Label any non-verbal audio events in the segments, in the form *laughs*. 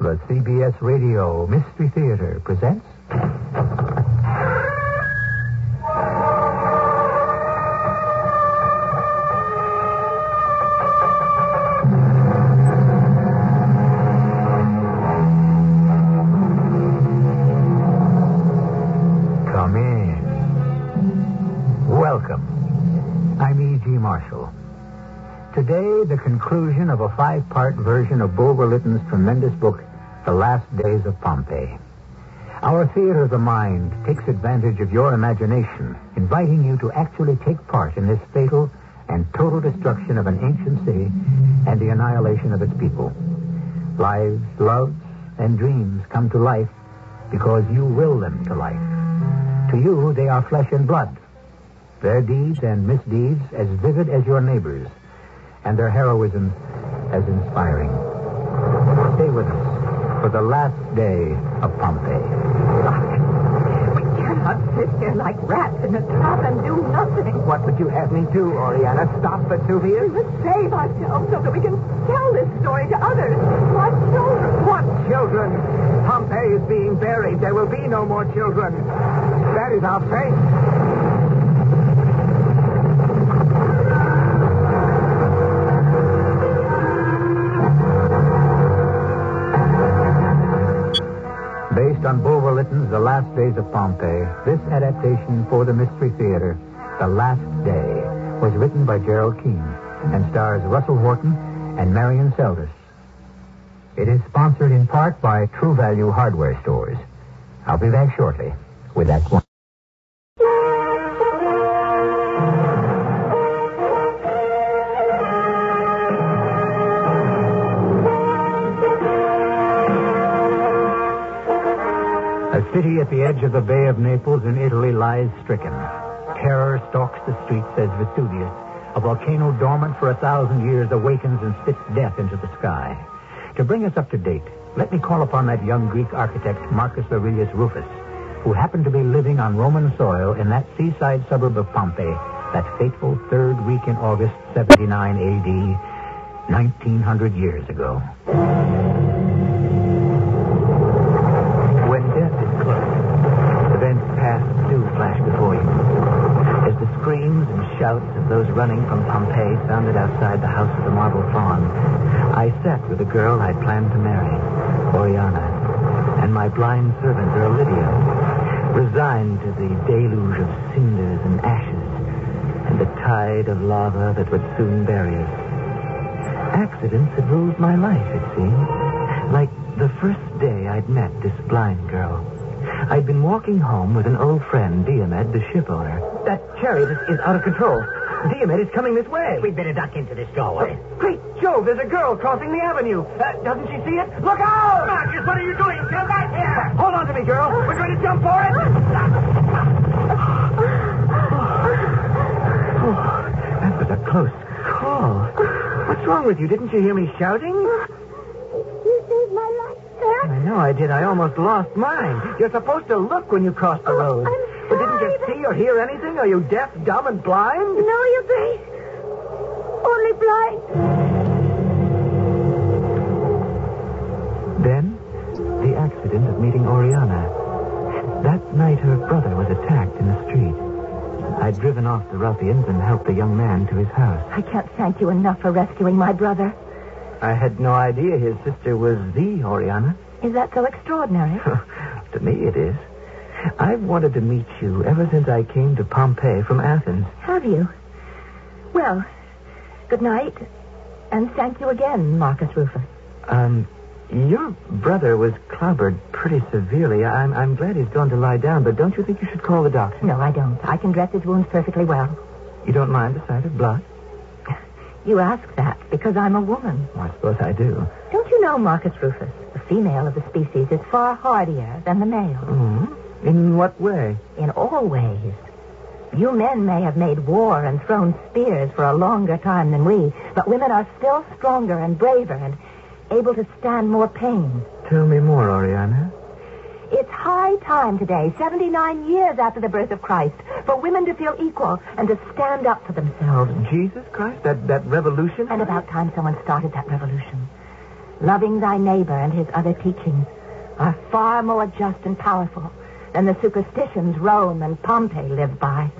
The CBS Radio Mystery Theater presents. Come in. Welcome. I'm E.G. Marshall. Today, the conclusion of a five-part version of Bulwer Lytton's tremendous book, The Last Days of Pompeii. Our theater of the mind takes advantage of your imagination, inviting you to actually take part in this fatal and total destruction of an ancient city and the annihilation of its people. Lives, loves, and dreams come to life because you will them to life. To you, they are flesh and blood. Their deeds and misdeeds as vivid as your neighbors, and their heroism as inspiring. Stay with us for the last day of Pompeii. We cannot sit here like rats in a trap and do nothing. What would you have me do, Oriana? Stop We Vesuvius? must save ourselves so that we can tell this story to others. What children? What children? Pompeii is being buried. There will be no more children. That is our fate. Last Days of Pompeii, this adaptation for the Mystery Theater, The Last Day, was written by Gerald Keane and stars Russell Horton and Marion Seldes. It is sponsored in part by True Value Hardware Stores. I'll be back shortly with Act One. At the edge of the Bay of Naples in Italy lies stricken. Terror stalks the streets as Vesuvius, a volcano dormant for a thousand years, awakens and spits death into the sky. To bring us up to date, let me call upon that young Greek architect, Marcus Aurelius Rufus, who happened to be living on Roman soil in that seaside suburb of Pompeii that fateful third week in August 79 AD, 1900 years ago. When death is close, events past do flash before you. As the screams and shouts of those running from Pompeii sounded outside the house of the Marble Fawn, I sat with the girl I'd planned to marry, Oriana, and my blind servant, girl Lydia, resigned to the deluge of cinders and ashes and the tide of lava that would soon bury us. Accidents had ruled my life, it seemed. Like the first day I'd met this blind girl. I'd been walking home with an old friend, Diomed, the ship owner. That chariot is, is out of control. Diomed is coming this way. We'd better duck into this doorway. Great Jove, there's a girl crossing the avenue. Uh, doesn't she see it? Look out! Marcus, what are you doing? Come back here! Hold on to me, girl. We're going to jump for it. Oh, that was a close call. What's wrong with you? Didn't you hear me shouting? You saved my life, sir. I know I did. I almost lost mine. You're supposed to look when you cross the road. I'm But didn't you sorry. See or hear anything? Are you deaf, dumb, and blind? No, Your Grace. Only blind. Then, the accident of meeting Oriana. That night, her brother was attacked in the street. I'd driven off the ruffians and helped the young man to his house. I can't thank you enough for rescuing my brother. I had no idea his sister was the Oriana. Is that so extraordinary? *laughs* to me, it is. I've wanted to meet you ever since I came to Pompeii from Athens. Have you? Well, good night. And thank you again, Marcus Rufus. Um, your brother was clobbered pretty severely. I'm, I'm glad he's gone to lie down, but don't you think you should call the doctor? No, I don't. I can dress his wounds perfectly well. You don't mind the sight of blood? You ask that because I'm a woman. Well, I suppose I do. Don't you know, Marcus Rufus, the female of the species is far hardier than the male. hmm In what way? In all ways. You men may have made war and thrown spears for a longer time than we, but women are still stronger and braver and able to stand more pain. Tell me more, Oriana. It's high time today, 79 years after the birth of Christ, for women to feel equal and to stand up for themselves. Jesus Christ, that, that revolution? And about time someone started that revolution. loving thy neighbor and his other teachings, are far more just and powerful than the superstitions Rome and Pompeii live by.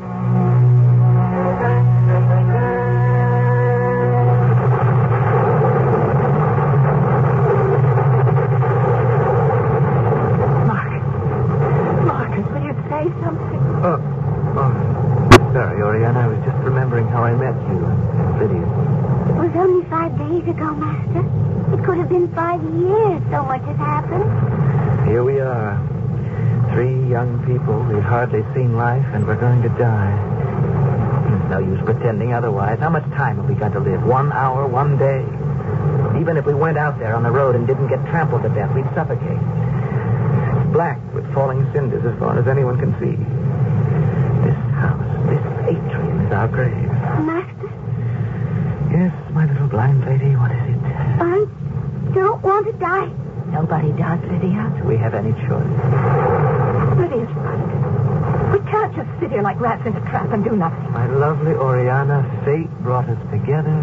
Marcus. Marcus, will you say something? Oh, oh. Sorry, Oriana. I was just remembering how I met you, Lydia. It was only five days ago, Master. It could have been five years. So much has happened. Here we are. Three young people. We've hardly seen life, and we're going to die. No use pretending otherwise. How much time have we got to live? One hour, one day? Even if we went out there on the road and didn't get trampled to death, we'd suffocate. It's black with falling cinders as far as anyone can see. This house, this atrium is our grave. Master, Yes, my little blind lady, what is it? I don't want to die. Nobody does, Lydia. Do we have any choice? Lydia's right. We can't just sit here like rats in a trap and do nothing. My lovely Oriana, fate brought us together,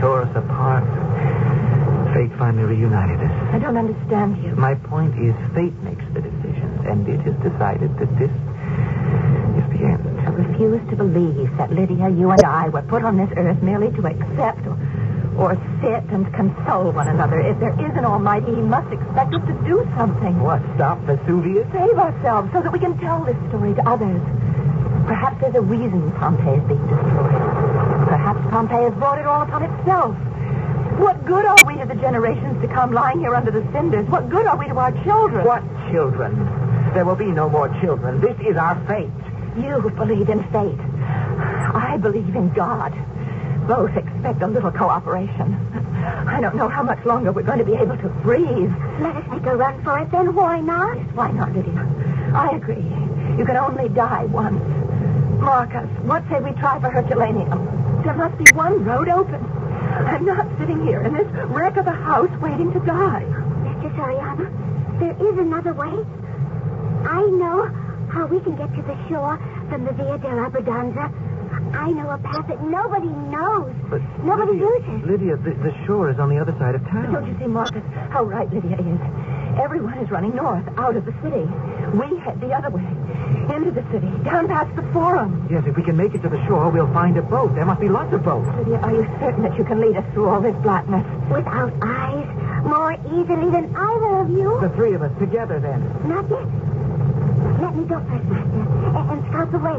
tore us apart. Fate finally reunited us. I don't understand you. My point is, fate makes the decisions, and it has decided that this is the end. I refuse to believe that Lydia, you and I were put on this earth merely to accept or, sit and console one another. If there is an Almighty, He must expect us to do something. What, stop Vesuvius? Save ourselves so that we can tell this story to others. Perhaps there's a reason Pompeii is being destroyed. Perhaps Pompeii has brought it all upon itself. What good are we to the generations to come lying here under the cinders? What good are we to our children? What children? There will be no more children. This is our fate. You believe in fate. I believe in God. Both expect a little cooperation. I don't know how much longer we're going to be able to breathe. Let us make a run for it, then why not? Why not, Lydia? I agree. You can only die once. Marcus, what say we try for Herculaneum? There must be one road open. I'm not sitting here in this wreck of a house waiting to die. Mr. Soriano, there is another way. I know how we can get to the shore from the Via dell'Abbondanza. I know a path that nobody knows. But Nobody Lydia, uses. Lydia, the, the shore is on the other side of town. Don't you see, Marcus, how right Lydia is? Everyone is running north, out of the city. We head the other way, into the city, down past the forum. Yes, if we can make it to the shore, we'll find a boat. There must be lots of boats. Lydia, are you certain that you can lead us through all this blackness? Without eyes, more easily than either of you. The three of us together, then. Not yet. Let me go first, Master, and, and scout the way.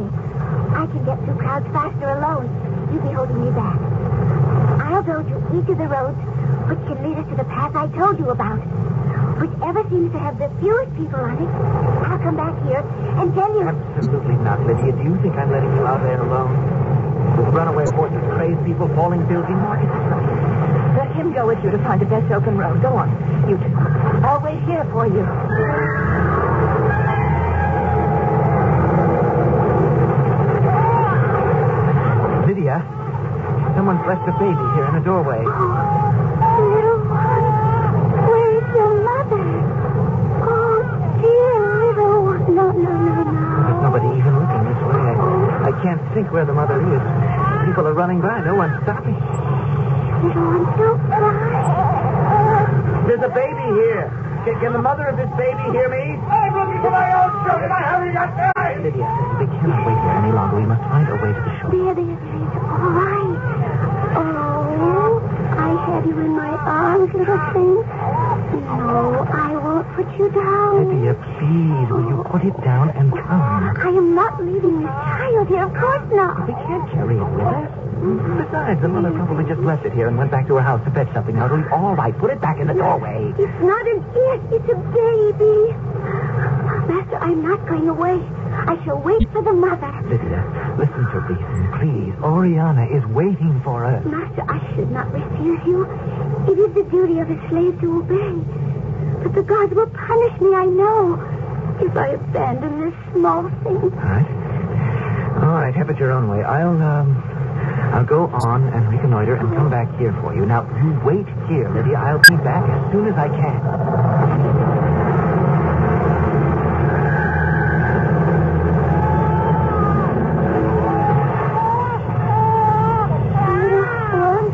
I can get through crowds faster alone. You be holding me back. I'll go to each of the roads which can lead us to the path I told you about. Whichever seems to have the fewest people on it, I'll come back here and tell you. Absolutely not, Lydia. Do you think I'm letting you out there alone? With runaway horses, crazed people, falling buildings? Marcus is right. Let him go with you to find the best open road. Go on, you two. I'll here for you. Someone's left a baby here in the doorway. Oh, Little one, where is your mother? Oh, dear little one. No, no, no, no. There's nobody even looking this way. I, I can't think where the mother is. People are running by. No one's stopping. Little one, don't cry. There's a baby here. Can, can the mother of this baby hear me? I'm looking for my own children. I haven't got time. Lydia, we cannot wait here any longer. We must find a way to the shore. There, there, there. All right. Oh, I have you in my arms, little thing. No, I won't put you down. Oh, Lydia, please, will you put it down and come? I am not leaving this child here. Of course not. We can't carry it with us. Besides, the mother probably just left it here and went back to her house to fetch something. Now, it'll be all right. Put it back in the doorway. It's not an it. It's a baby. Master, I'm not going away. I shall wait for the mother. Lydia, listen to reason, please. Oriana is waiting for us. Master, I should not refuse you. It is the duty of a slave to obey. But the gods will punish me, I know, if I abandon this small thing. All right. All right, have it your own way. I'll, um, I'll go on and reconnoiter and come back here for you. Now, you wait here, Lydia. I'll be back as soon as I can. Little one,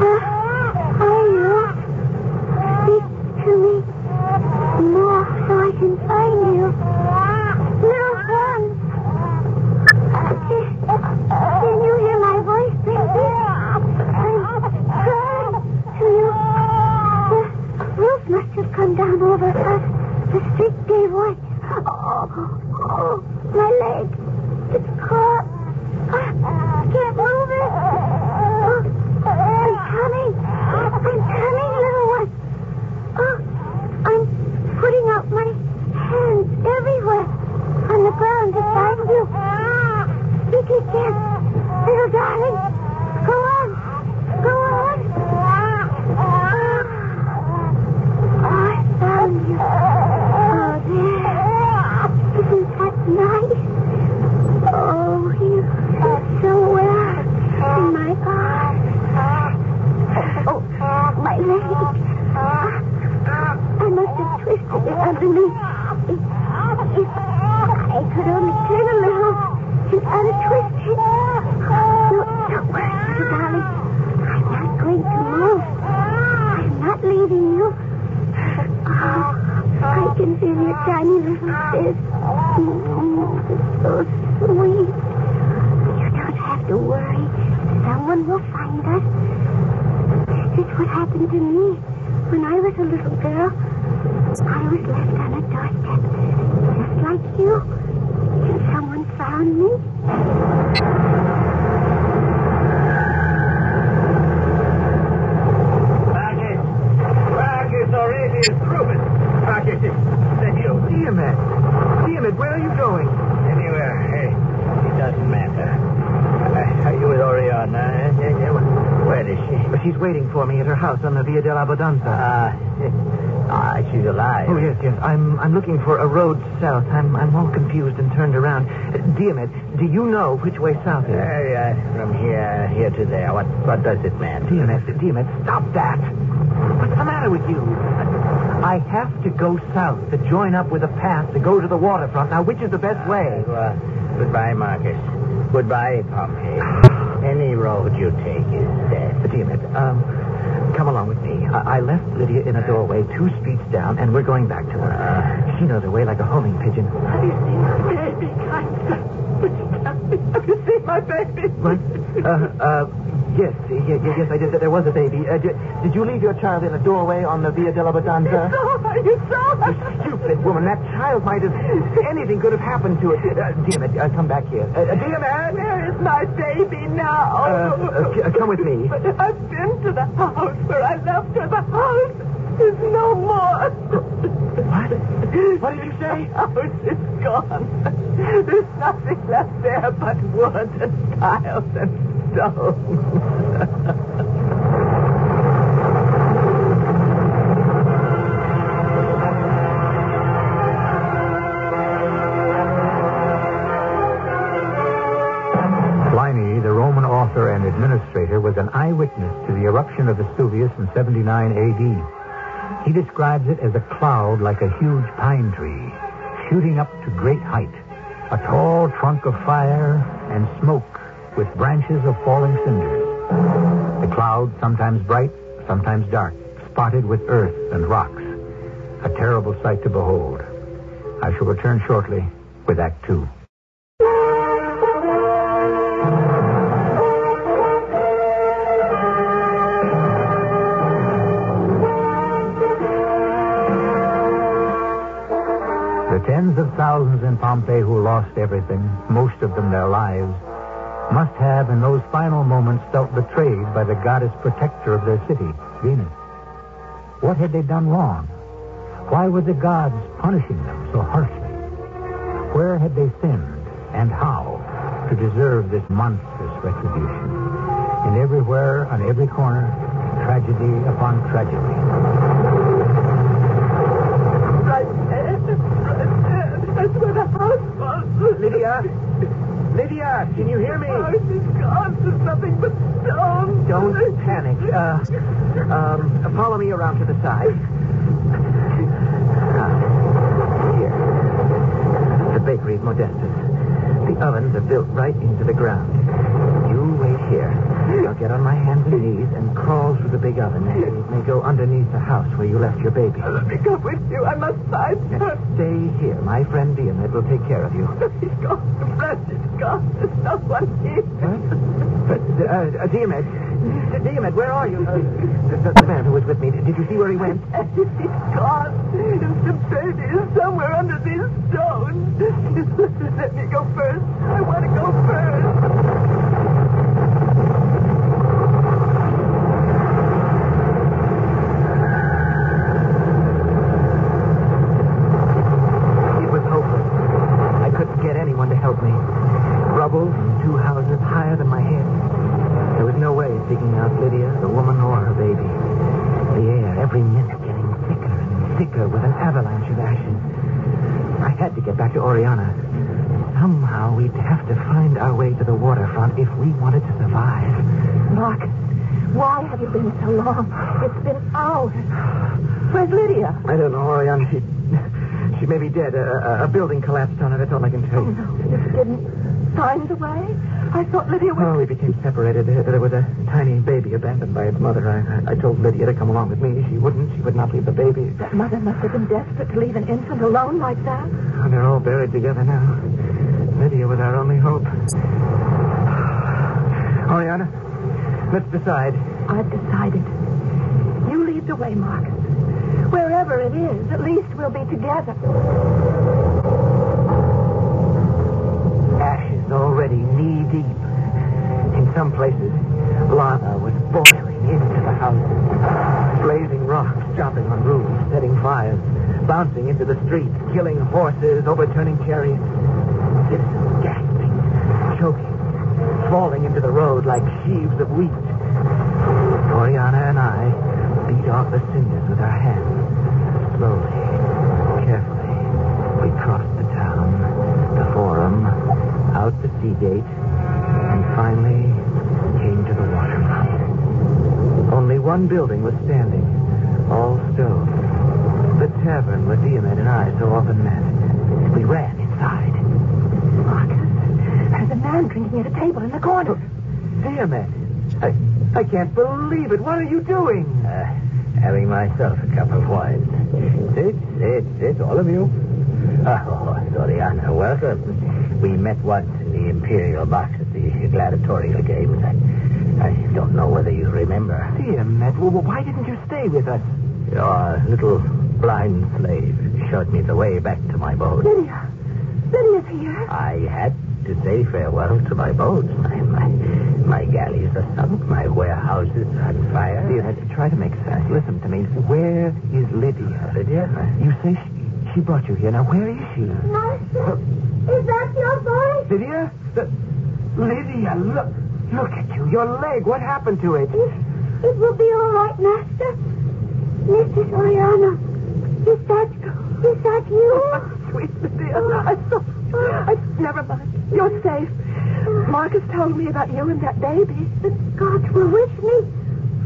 where are you? can find you. Little one. Can you hear my voice, baby? I'm crying to you. The roof must have come down over us. The street gave way. Oh, oh, my leg. It's caught. I can't move it. Oh, I'm coming. I'm coming, little one. Oh, I'm putting out my hands everywhere on the ground to find you. Speak again, little darling. Go on. Go on. Oh, I found you. Oh, there. Isn't that nice? Oh, you fit so well in my arms. Oh, my leg. I must have it. If, if I could only turn a little and untwist it. No, don't worry, little darling. I'm not going to move. I'm not leaving you. Oh, I can feel your tiny little fist. It's so sweet. You don't have to worry. Someone will find us. This is what happened to me when I was a little girl. I was left on a doorstep, just like you. And someone found me. Marcus! Marcus Aurelius Rufus! Marcus, it's you. Diomed. Diomed, where are you going? Anywhere. Hey, it doesn't matter. Uh, are you with Oriana? Yeah, yeah. Where is she? Well, She's waiting for me at her house on the Via dell'Abbondanza. Ah, ah, she's alive. Oh, yes, yes. I'm I'm looking for a road south. I'm I'm all confused and turned around. Uh, Diomed, do you know which way south is? Uh, yeah, from here, here to there. What, what does it matter? Diomed, Diomed, stop that. What's the matter with you? I have to go south to join up with a path to go to the waterfront. Now, which is the best way? Well, goodbye, Marcus. Goodbye, Pompey. *sighs* Any road you take is death. Diomed, um, come along with me. I, I left Lydia in a doorway two streets down, and we're going back to her. She knows her way like a homing pigeon. Have you seen my baby, kind Would you tell me? Have you seen my baby? What? Uh, uh, yes, yes, yes, I did. There was a baby. Uh, did, did you leave your child in a doorway on the Via dell'Abbondanza? saw her. You saw her. You stupid woman. That child might have... Anything could have happened to it. Uh, Diomed, uh, come back here. Uh, uh, Diomed! Where is my baby now? Uh, uh, come with me. But I've been to the house where I left her. The house is no more. What? What did you say? The house is gone. There's nothing left there but wood and tiles and stone. Pliny, the Roman author and administrator, was an eyewitness to the eruption of Vesuvius in 79 AD. He describes it as a cloud like a huge pine tree, shooting up to great height, a tall trunk of fire and smoke with branches of falling cinders. The cloud, sometimes bright, sometimes dark, spotted with earth and rocks. A terrible sight to behold. I shall return shortly with Act Two. The tens of thousands in Pompeii who lost everything, most of them their lives, must have in those final moments felt betrayed by the goddess protector of their city, Venus. What had they done wrong? Why were the gods punishing them so harshly? Where had they sinned and how to deserve this monstrous retribution? And everywhere, on every corner, tragedy upon tragedy. Right there. *laughs* That's where the house was. Lydia? Lydia, can you hear me? The house is gone. There's nothing but stone. Don't panic. Uh, um, follow me around to the side. Ah, here. The bakery of Modestus. The ovens are built right into the ground. You wait here. I'll get on my hands and knees and crawl through the big oven. It may go underneath the house where you left your baby. Let me go with you. I must find her. Stay here. My friend Diomed will take care of you. He's gone. There's no one here. What? Uh, uh, Diomed. Diomed, where are you? Uh, the, the man who was with me, did you see where he went? *laughs* He's gone. The baby is somewhere under these stones. *laughs* Let me go first. I want to go first. It was hopeless. I couldn't get anyone to help me. Rubble from two houses higher than my head. There was no way of digging out Lydia, the woman, or her baby. The air, every minute, getting thicker and thicker with an avalanche of ashes. I had to get back to Oriana. Somehow we'd have to find our way to the waterfront if we wanted to survive. Mark, why have you been so long? It's been hours. Where's Lydia? I don't know, Oriana. She, she may be dead. A, a, a building collapsed on her. That's all I can tell Oh, you. no. You didn't find the way? I thought Lydia was... Well, we became separated. There there was a tiny baby abandoned by its mother. I, I, I told Lydia to come along with me. She wouldn't. She would not leave the baby. That mother must have been desperate to leave an infant alone like that. And they're all buried together now. Lydia was our only hope. Oriana, let's decide. I've decided. You lead the way, Marcus. Wherever it is, at least we'll be together. Ashes already knee deep. In some places, lava was boiling into the houses. Blazing rocks dropping on roofs, setting fires, bouncing into the streets, killing horses, overturning chariots. Citizens gasping, choking, falling into the road like sheaves of wheat. Oriana and I beat off the cinders with our hands. Slowly, carefully, we crossed the town, the forum, out the sea gate, and finally came to the waterfront. Only one building was standing, all stone. The tavern where Diomed and I so often met. We ran inside. Marcus, there's a man drinking at a table in the corner. Diomed, I, I can't believe it. What are you doing? Uh, having myself a cup of wine. Sit, sit, sit, all of you. Oh, Soriana, welcome. We met once in the Imperial box at the gladiatorial games. I, I don't know whether you remember. Diomed, well, why didn't you stay with us? Your little blind slave showed me the way back to my boat. Lydia. Lydia's here. I had to say farewell to my my, my galleys are sunk. My warehouses are on fire. Diomed, try to make sense. Listen to me. Where is Lydia? Lydia? You say she, she brought you here. Now, where is she? Master, is that your voice? Lydia? The, Lydia, look. Look at you. Your leg. What happened to it? It, it will be all right, Master. Mrs. Oriana, is that, is that you? *laughs* Sweet Lydia. I thought... I, never mind. You're safe. Marcus told me about you and that baby. The gods were with me.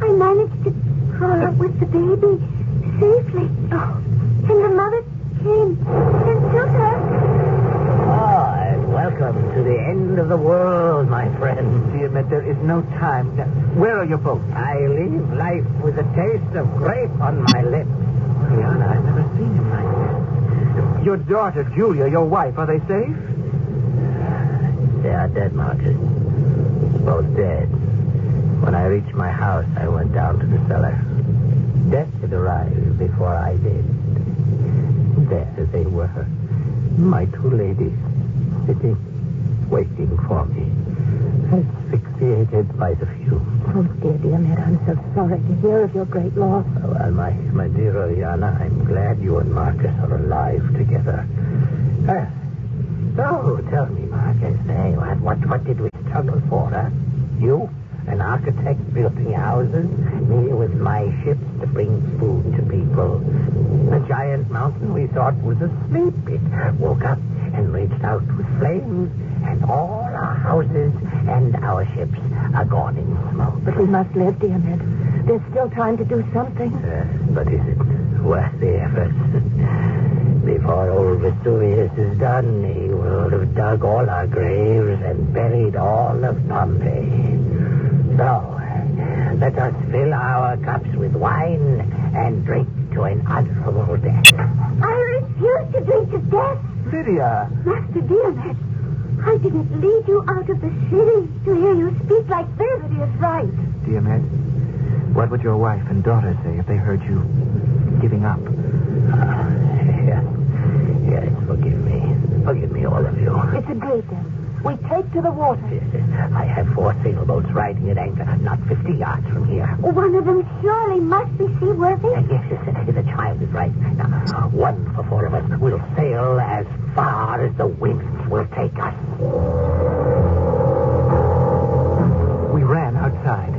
I managed to crawl up with the baby safely. Oh, And the mother came and took her. Oh, and welcome to the end of the world, my friend. Dear Diomed, there is no time. Now, Where are your boats? I leave life with a taste of grape on my lips. Oriana, I've never seen him like this. Your daughter, Julia, your wife, are they safe? They are dead, Marcus. Both dead. When I reached my house, I went down to the cellar. Death had arrived before I did. There they were. My two ladies, sitting, waiting for me, asphyxiated by the fumes. oh dear, dear Ned, I'm so sorry to hear of your great loss. Well, my, my dear Oriana, I'm glad you and Marcus are alive together. Uh, so, tell me, Marcus, eh, what, what, what did we struggle for, huh? You, an architect building houses, me with my ships to bring food to people. The giant mountain we thought was asleep, it woke up and reached out with flames, and all our houses and our ships are gone in smoke. But we must live, dear Ned. There's still time to do something. Uh, but is it worth the effort? *laughs* Before old Vesuvius is done, he will have dug all our graves and buried all of Pompeii. So, let us fill our cups with wine and drink to an honorable death. I refuse to drink to death. Lydia. Master Diomed, I didn't lead you out of the city to hear you speak like this. Is right. Diomed, what would your wife and daughter say if they heard you giving up? Uh, yes. Yes, forgive me. Forgive me, all of you. It's agreed then. We take to the water. I have four sailboats riding at anchor, not 50 yards from here. One of them surely must be seaworthy. Yes, yes, the child is right. Now, one for four of us will sail as far as the winds will take us. We ran outside.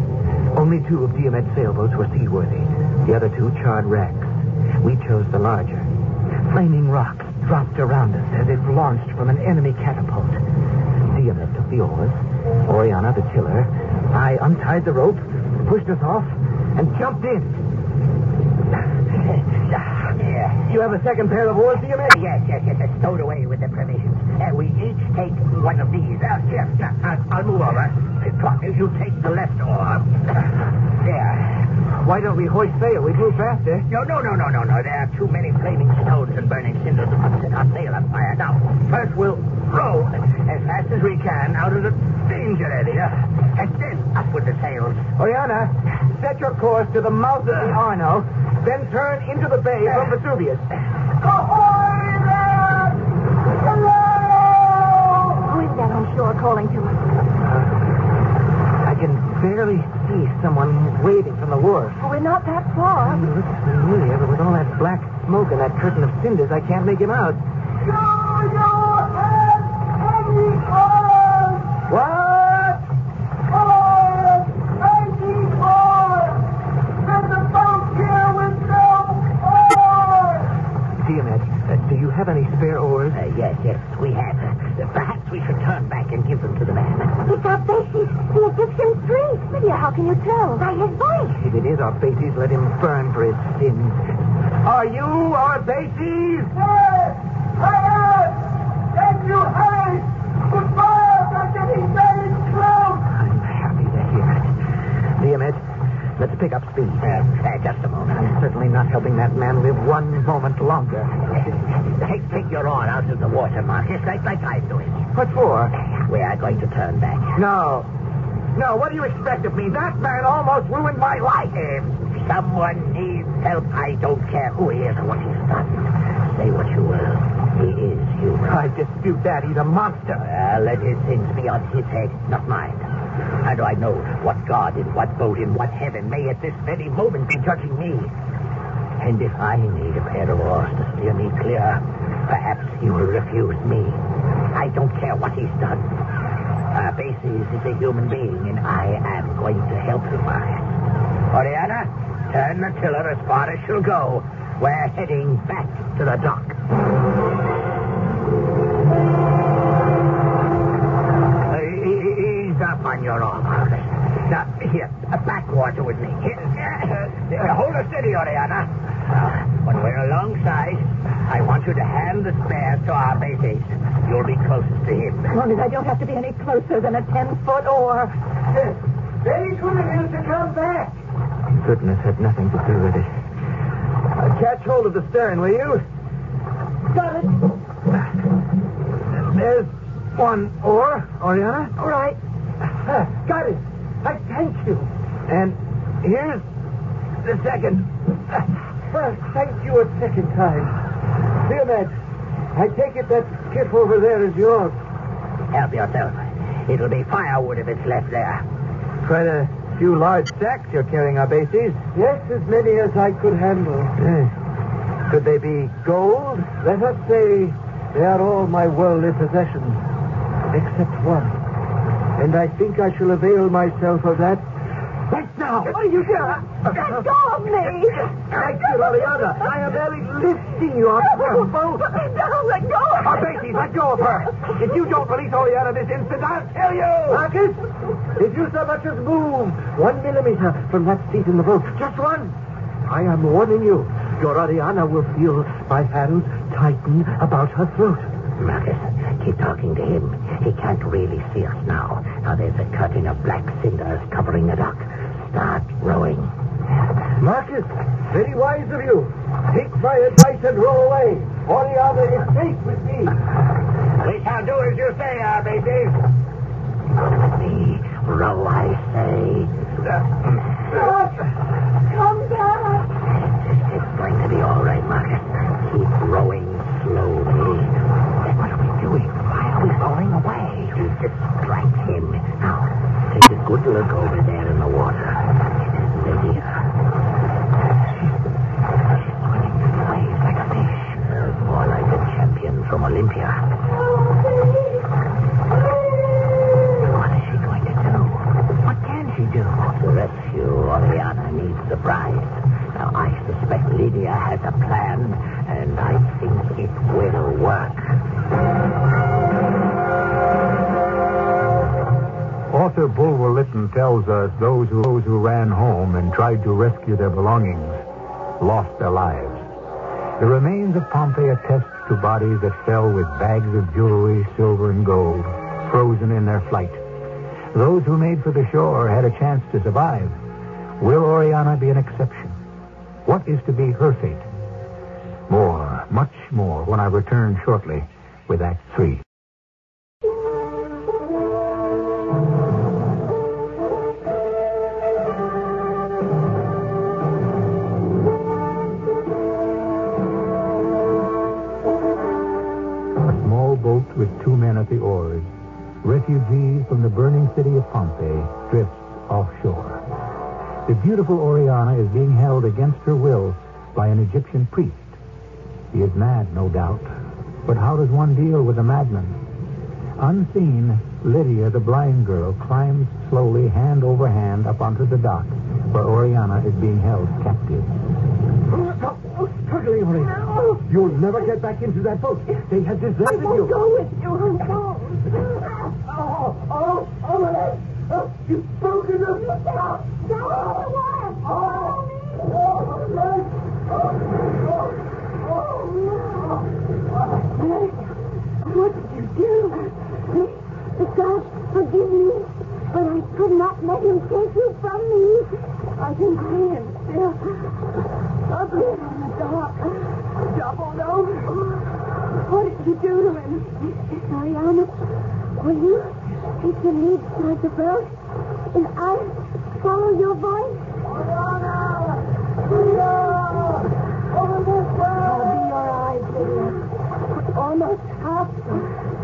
Only two of Diomed's sailboats were seaworthy. The other two charred wrecks. We chose the larger. Flaming rocks dropped around us as if launched from an enemy catapult. Diomed took the oars, Oriana the tiller. I untied the rope, pushed us off, and jumped in. *laughs* You have a second pair of oars, Diomed? Yes, yes, yes, it's stowed away with the provisions. Uh, we each take one of these. Uh, here, uh, I'll, I'll move over. Clark, you take the left oar. There. Why don't we hoist sail? We'd move faster. No, no, no, no, no, no. There are too many flaming stones and burning cinders to set our sail on fire. Now, first we'll row as fast as we can out of the danger area, and then up with the sails. Oriana, set your course to the mouth of the uh. Arno, then turn into the bay from Vesuvius. Who is that on shore calling to us? Uh, I can barely see someone waving from the wharf. Well, we're not that far. He looks familiar, but with all that black smoke and that curtain of cinders, I can't make him out. What? Diomed, uh, do you have any spare oars? Uh, yes, yes, we have. Uh, perhaps we should turn back and give them to the man. It's Arbaces, the Egyptian priest. Lydia, how can you tell? By his voice. If it is our bases, let him burn for his sins. Are you Arbaces? I'm happy to hear it. Diomed, let's pick up speed. Uh, uh, just a moment. I'm certainly not helping that man live one moment longer. Take, take your oar out of the water, Marcus, like, like I'm doing. What for? We are going to turn back. No. No, what do you expect of me? That man almost ruined my life. If someone needs help, I don't care who he is or what he's done. Say what you will. He is human. I dispute that. He's a monster. Let his sins be on his head, not mine. How do I know what God in what boat in what heaven may at this very moment be judging me? And if I need a pair of oars to steer me clear, perhaps he will refuse me. I don't care what he's done. Uh, Arbaces is a human being, and I am going to help him. Oriana, turn the tiller as far as she'll go. We're heading back to the dock. Your arm, Marcus. Now, here, uh, backwater with me. Here, uh, hold her steady, Oriana. When we're alongside, I want you to hand the spares to Arbaces. You'll be closest to him. As long as I don't have to be any closer than a ten-foot oar. Very good of you to come back. Goodness had nothing to do with it. Uh, catch hold of the stern, will you? Got it. There's one oar, Oriana. All right. Got it. I thank you. And here's the second. Well, thank you a second time. Diomed, I take it that skiff over there is yours. Help yourself. It'll be firewood if it's left there. Quite a few large sacks you're carrying, our. Yes, as many as I could handle. Could they be gold? Let us say they are all my worldly possessions, except one. And I think I shall avail myself of that right now. What are you doing? Let go of me! Thank you, Liliana. I am barely lifting you off the boat. Don't let go of Our oh, bases, let go of her. If you don't release Oriana this instant, I'll tell you. Marcus, if you so much as move one millimeter from that seat in the boat, just one, I am warning you. Your Oriana will feel my hands tighten about her throat. Marcus, keep talking to him. He can't really see us now. Now there's a curtain of black cinders covering the dock. Start rowing. Marcus, very wise of you. Take my advice and row away. Oriana is safe with me. We shall do as you say, our baby. With me, row, I say. Come down. It's going to be all right, Marcus. Keep rowing slowly. What are we doing? Why are we rowing away? To distract him. Now, take a good look over there in the water. Lydia. She's, swimming the like a fish. More like a champion from Olympia. What is she going to do? What can she do? To rescue Oriana needs surprise. Now, I suspect Lydia has a plan, and I think it will work. Bulwer Lytton tells us those who, those who ran home and tried to rescue their belongings lost their lives. The remains of Pompeii attest to bodies that fell with bags of jewelry, silver and gold, frozen in their flight. Those who made for the shore had a chance to survive. Will Oriana be an exception? What is to be her fate? More, much more, when I return shortly with Act Three. Boat with two men at the oars, refugees from the burning city of Pompeii, drifts offshore. The beautiful Oriana is being held against her will by an Egyptian priest. He is mad, no doubt. But how does one deal with a madman? Unseen, Lydia, the blind girl, climbs slowly, hand over hand, up onto the dock where Oriana is being held captive. Struggling, Oriana. You'll never get back into that boat. They have deserted you. Go with you. Go. Oh, oh, oh, my leg. Oh, you've broken them. Down in the water. Oh, oh, oh, oh. What did you do? The God forgive me, but I could not let him take you from me. I can see him still. Up here on the dock. Doubled over. What did you do to him? Mariana, will you take the lead toward the boat? And I'll follow your voice? I'll be your eyes, Lydia. Almost half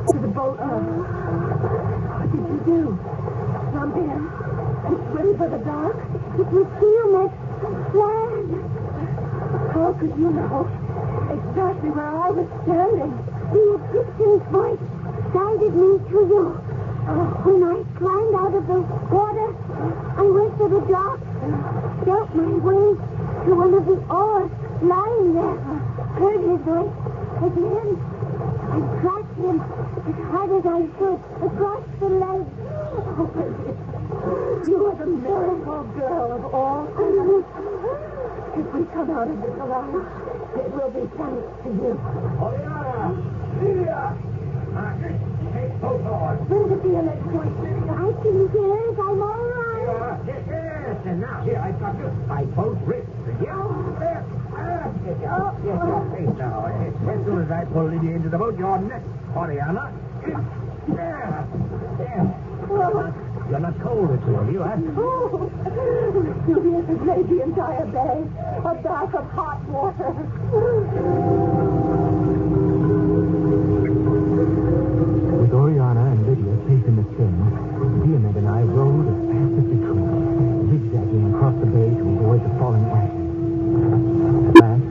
to the boat now. What did you do? Jump in and swim for the dock? It was Felix. Land. How could you know exactly where I was standing? The Egyptian's voice guided me to you. When I climbed out of the water, I went to the dock, felt my way to one of the oars lying there, heard his voice again, and tracked him as hard as I could across the lake. You are the miracle girl of all. If we come out of this alive, it will be thanks to you. Oriana! Lydia! Marcus, take both oars. Bring the DLX point, Lydia. I can hear. I'm all right. Yes, yes, and now here I've got you by both wrists. You, there. Ah, yes, yes, yes, now. As soon as I pull Lydia into the boat, your neck, Oriana. There, there. You're not cold, the two of you, huh? Oh, Julius has made the entire bay a bath of hot water. With Oriana and Lydia safe in the stern, Diomed and I rowed as fast as we could, zigzagging across the bay to avoid the falling ice. At last,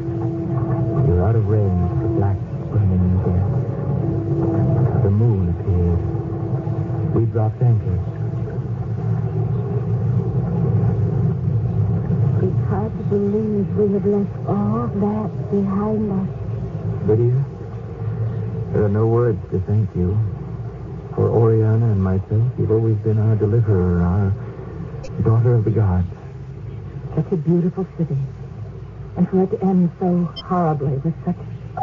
we were out of range of the black, burning death. The moon appeared. We dropped anchors. It's hard to believe we have left all that behind us. Lydia, there are no words to thank you. For Oriana and myself, you've always been our deliverer, our daughter of the gods. Such a beautiful city. And for it to end so horribly with such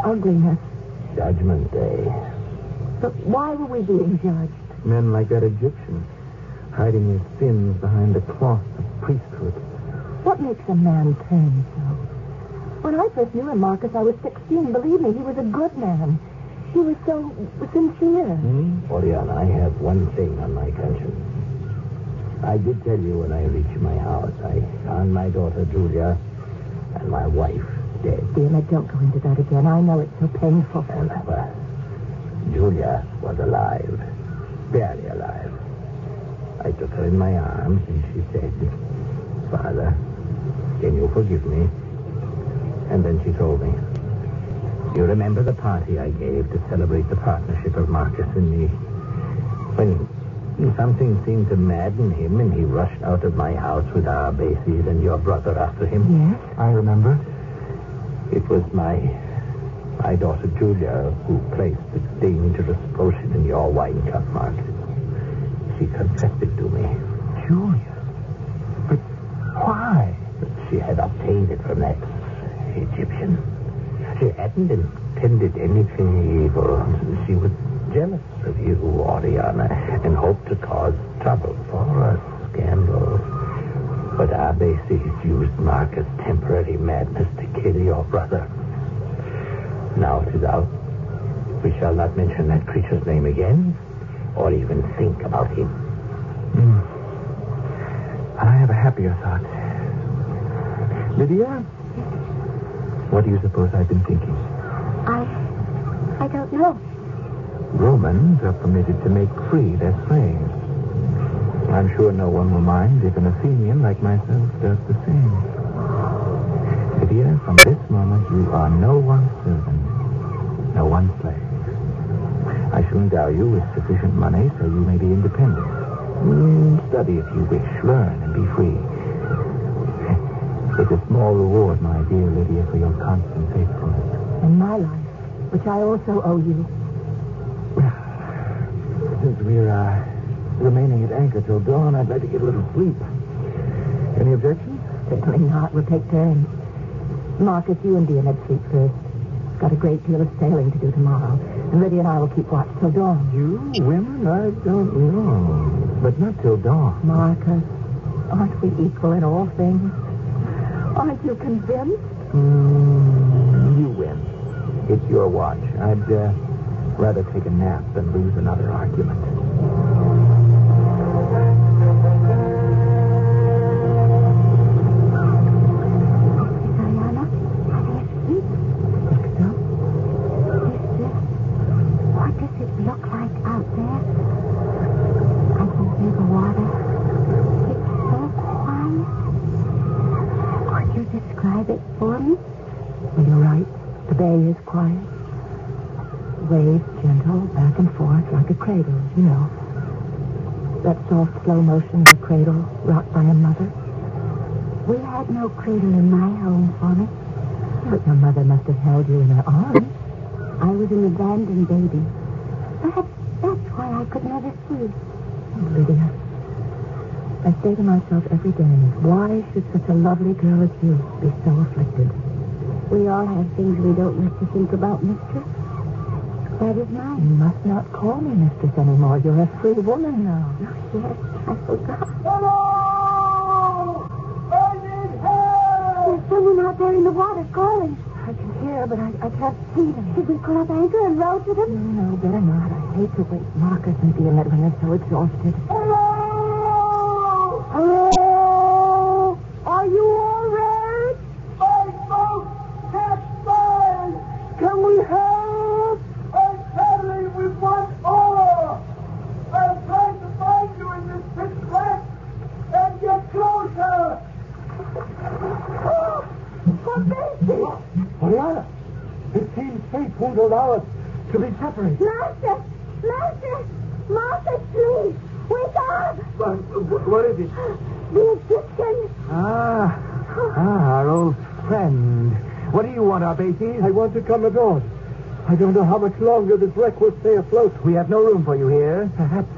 ugliness. Judgment Day. But why were we being judged? Men like that Egyptian, hiding his sins behind the cloth of priesthood. What makes a man turn so? When I first knew him, Marcus, I was 16. Believe me, he was a good man. He was so sincere. Hmm? Oriana, I have one thing on my conscience. I did tell you when I reached my house, I found my daughter Julia and my wife dead. Dear, now don't go into that again. I know it's so painful. And, well, Julia was alive, barely alive. I took her in my arms and she said, Father, can you forgive me? And then she told me, You remember the party I gave to celebrate the partnership of Marcus and me? When something seemed to madden him and he rushed out of my house with Arbaces and your brother after him? Yes? I remember. It was my my daughter Julia who placed the dangerous potion in your wine cup, Marcus. She confessed it to me. Julia. She had obtained it from that Egyptian. She hadn't intended anything evil. She was jealous of you, Oriana, and hoped to cause trouble for us, scandal. But Arbaces used Marcus' temporary madness to kill your brother. Now it is out. We shall not mention that creature's name again, or even think about him. Hmm. I have a happier thought. Lydia? What do you suppose I've been thinking? I. I don't know. Romans are permitted to make free their slaves. I'm sure no one will mind if an Athenian like myself does the same. Lydia, from this moment you are no one's servant, no one's slave. I shall endow you with sufficient money so you may be independent. Mm, study if you wish, learn and be free. It's a small reward, my dear Lydia, for your constant faithfulness. And my life, which I also owe you. Since we're uh, remaining at anchor till dawn, I'd like to get a little sleep. Any objections? Certainly not. We'll take turns. Marcus, you and Dean had sleep first. Got a great deal of sailing to do tomorrow. And Lydia and I will keep watch till dawn. You women, I don't know. But not till dawn. Marcus, aren't we equal in all things? Aren't you convinced? Mm, you win. It's your watch. I'd uh, rather take a nap than lose another argument. You know. That soft, slow motion of a cradle rocked by a mother. We had no cradle in my home me. But your mother must have held you in her arms. I was an abandoned baby. Perhaps that's why I could never see. Oh, Lydia, I say to myself every day, why should such a lovely girl as you be so afflicted? We all have things we don't like to think about, mistress. That is mine. You must not call me mistress anymore. You're a free woman now. Oh, yes, I forgot. Hello! I need help! There's someone out there in the water calling. I can hear, but I, I can't see them. Should we call up anchor and row to them? No, no, better not. I hate to wake Marcus and Diomed when they're so exhausted. Hello! Hello? Are you all right? My boat capsized! Can we help? I'm paddling with one oar! I'm trying to find you in this pitch black and get closer! For Macy! Oriana, it seems fate won't allow us to be separated. Master! Master! Master, please! Wake up! what is it? The Egyptian! Ah, ah, our old friend. What do you want, Arbaces? I want to come aboard. I don't know how much longer this wreck will stay afloat. We have no room for you here. Perhaps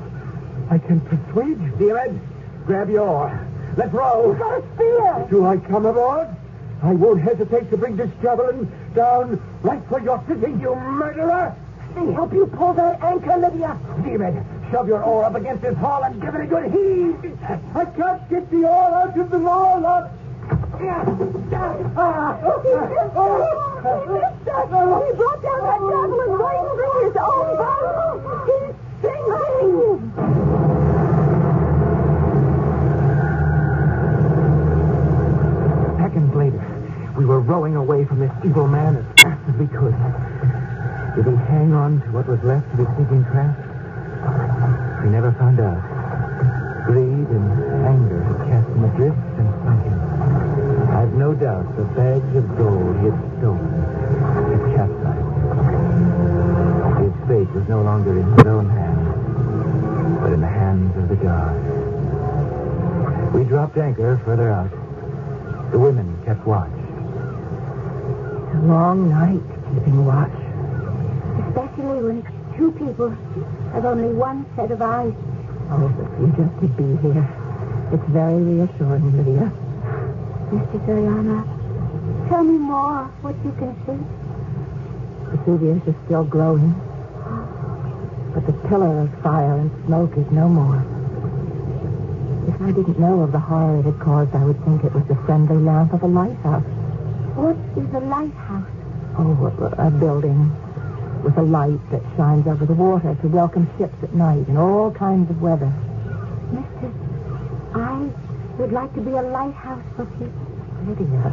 I can persuade you. Diomed, grab your oar. Let's row. Got a spear! Do I come aboard? I won't hesitate to bring this javelin down right where you're sitting, you murderer! Me help you pull that anchor, Lydia. Diomed, shove your oar up against this hull and give it a good heave. I can't get the oar out of the oar, lad. He brought down that javelin right through his own body. He's sinking. Seconds later, we were rowing away from this evil man as fast as we could. Did he hang on to what was left of his sinking craft? We never found out. Greed and anger had cast him adrift and sunk him. I've no doubt the bags of gold he had stolen had capsized. His fate was no longer in his own hands, but in the hands of the gods. We dropped anchor further out. The women kept watch. It's a long night keeping watch. Especially when two people have only one set of eyes. Oh, but you just to be here. It's very reassuring, Lydia. Mistress Oriana, tell me more what you can see. Vesuvius is still glowing. But the pillar of fire and smoke is no more. If I didn't know of the horror it had caused, I would think it was the friendly lamp of a lighthouse. What is a lighthouse? Oh, a, a building with a light that shines over the water to welcome ships at night in all kinds of weather. Mister, I would like to be a lighthouse for people. Lydia,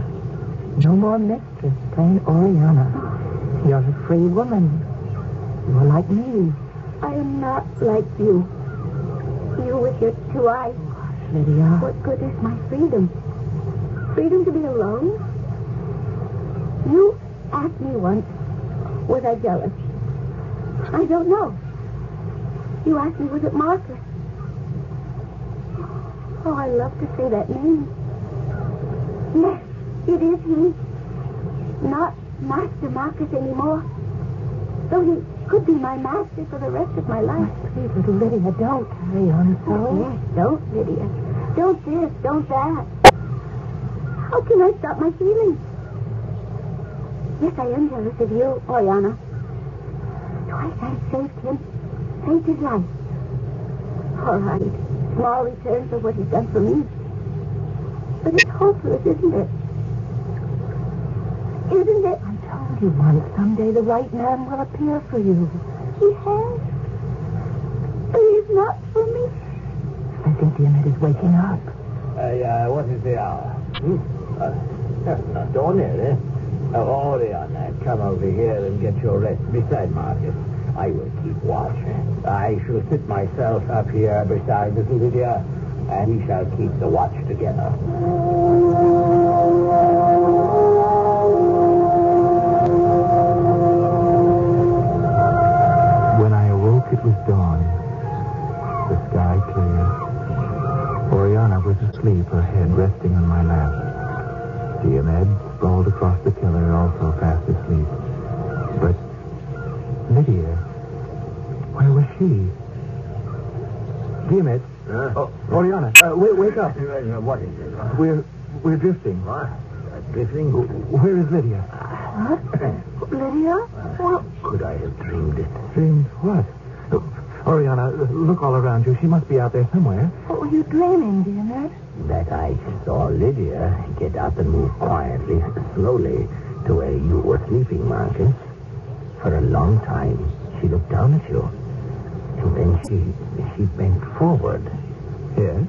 no more mistress, plain Oriana. You're a free woman. You are like me. I am not like you. You with your two eyes. Lydia. What good is my freedom? Freedom to be alone? You asked me once, was I jealous? I don't know. You asked me, was it Marcus? Oh, I love to say that name. Yes, it is he. Not Master Marcus anymore. Though he could be my master for the rest of my life. Please, little Lydia, don't carry on so. Oh, yes, don't, Lydia. Don't this, don't that. How can I stop my feelings? Yes, I am jealous of you, Oriana. Twice I saved him. Saved his life. All right. Small return for what he's done for me. But it's hopeless, isn't it? Isn't it? I told you once, someday the right man will appear for you. He has. But he's not for me. I think the Diomed is waking up. Uh, uh, what is the hour? Hmm? Uh, not *laughs* dawn yet, eh? Oh, Oriana, come over here and get your rest beside Marcus. I will keep watch. I shall sit myself up here beside little Lydia, and we shall keep the watch together. When I awoke, it was dawn. The sky clear. Oriana was asleep, her head resting on my lap. Diomed sprawled across the tiller, also fast asleep. But Lydia, where was she? Diomed, Huh? oh, Oriana, uh, wake, wake up. What is it? We're we're drifting. What? Drifting? Where is Lydia? What? Lydia? Well, Could I have dreamed it? Dreamed what? Oriana, look all around you. She must be out there somewhere. what were you dreaming, Diomed? That I saw Lydia get up and move quietly, slowly, to where you were sleeping, Marcus. For a long time, she looked down at you. And then she she bent forward. Yes.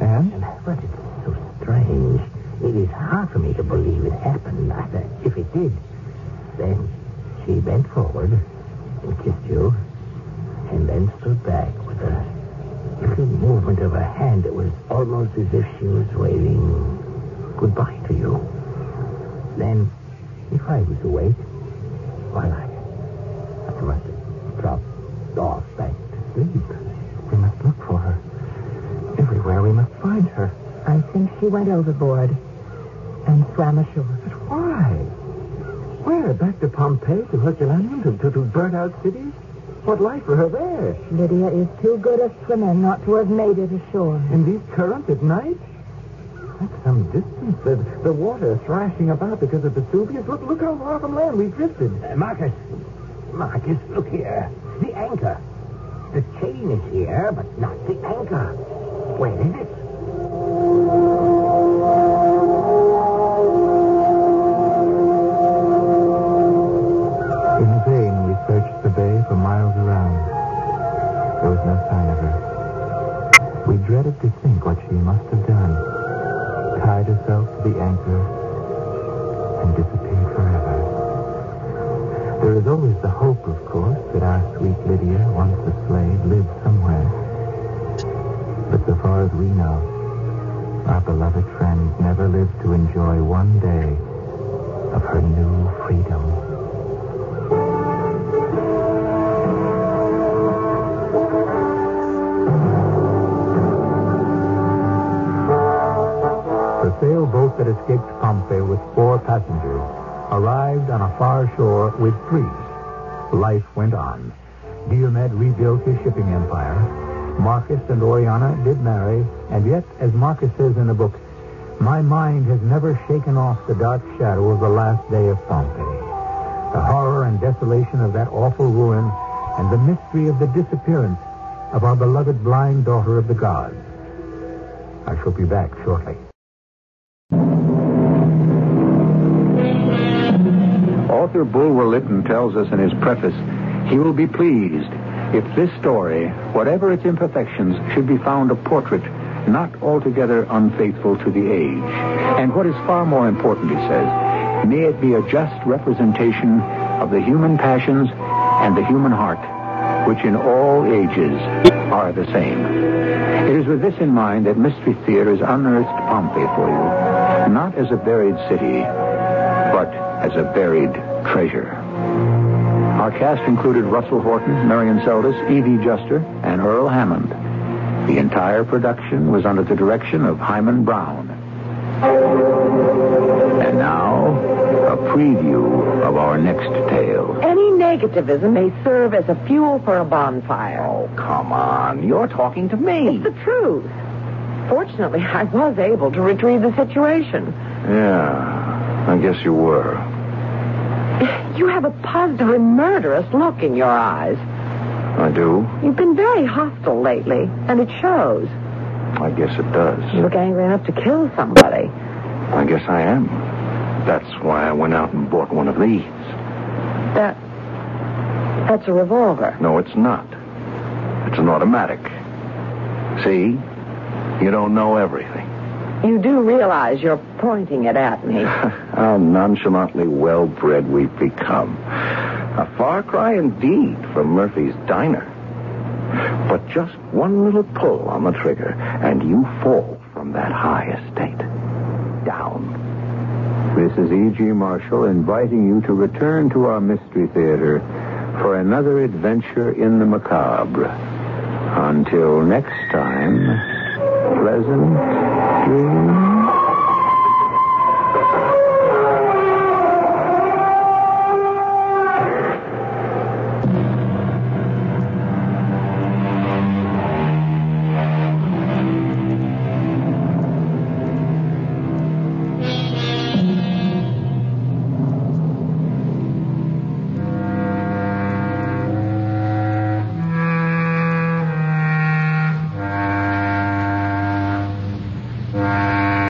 And? And but it's so strange. It is hard for me to believe it happened. I if it did, then she bent forward and kissed you, and then stood back with a little movement of her hand that was almost as if she was waving goodbye to you. Then, if I was awake, why, I, I must have dropped off back to sleep. We must look for her. Everywhere we must find her. I think she went overboard and swam ashore. But why? Where? Back to Pompeii, to Herculaneum, to, to, to burnt-out cities? What life for her there? Lydia is too good a swimmer not to have made it ashore. In these currents at night? That's some distance. The, the water thrashing about because of Vesuvius. Look, look how far from land we've drifted. Uh, Marcus, Marcus, look here. The anchor. The chain is here, but not the anchor. Where is it? Rebuilt his shipping empire. Marcus and Oriana did marry, and yet, as Marcus says in the book, my mind has never shaken off the dark shadow of the last day of Pompeii. The horror and desolation of that awful ruin, and the mystery of the disappearance of our beloved blind daughter of the gods. I shall be back shortly. Author Bulwer Lytton tells us in his preface, he will be pleased if this story, whatever its imperfections, should be found a portrait not altogether unfaithful to the age. And what is far more important, he says, may it be a just representation of the human passions and the human heart, which in all ages are the same. It is with this in mind that Mystery Theater has unearthed Pompeii for you, not as a buried city, but as a buried treasure. Our cast included Russell Horton, Marian Seldes, Evie Juster, and Earl Hammond. The entire production was under the direction of Himan Brown. And now, a preview of our next tale. Any negativism may serve as a fuel for a bonfire. Oh, come on. You're talking to me. It's the truth. Fortunately, I was able to retrieve the situation. Yeah, I guess you were. You have a positively murderous look in your eyes. I do. You've been very hostile lately, and it shows. I guess it does. You look angry enough to kill somebody. I guess I am. That's why I went out and bought one of these. That. That's a revolver. No, it's not. It's an automatic. See? You don't know everything. You do realize you're pointing it at me. *laughs* How nonchalantly well bred we've become. A far cry indeed from Murphy's diner. But just one little pull on the trigger, and you fall from that high estate. Down. This is E.G. Marshall inviting you to return to our Mystery Theater for another adventure in the macabre. Until next time, pleasant dreams.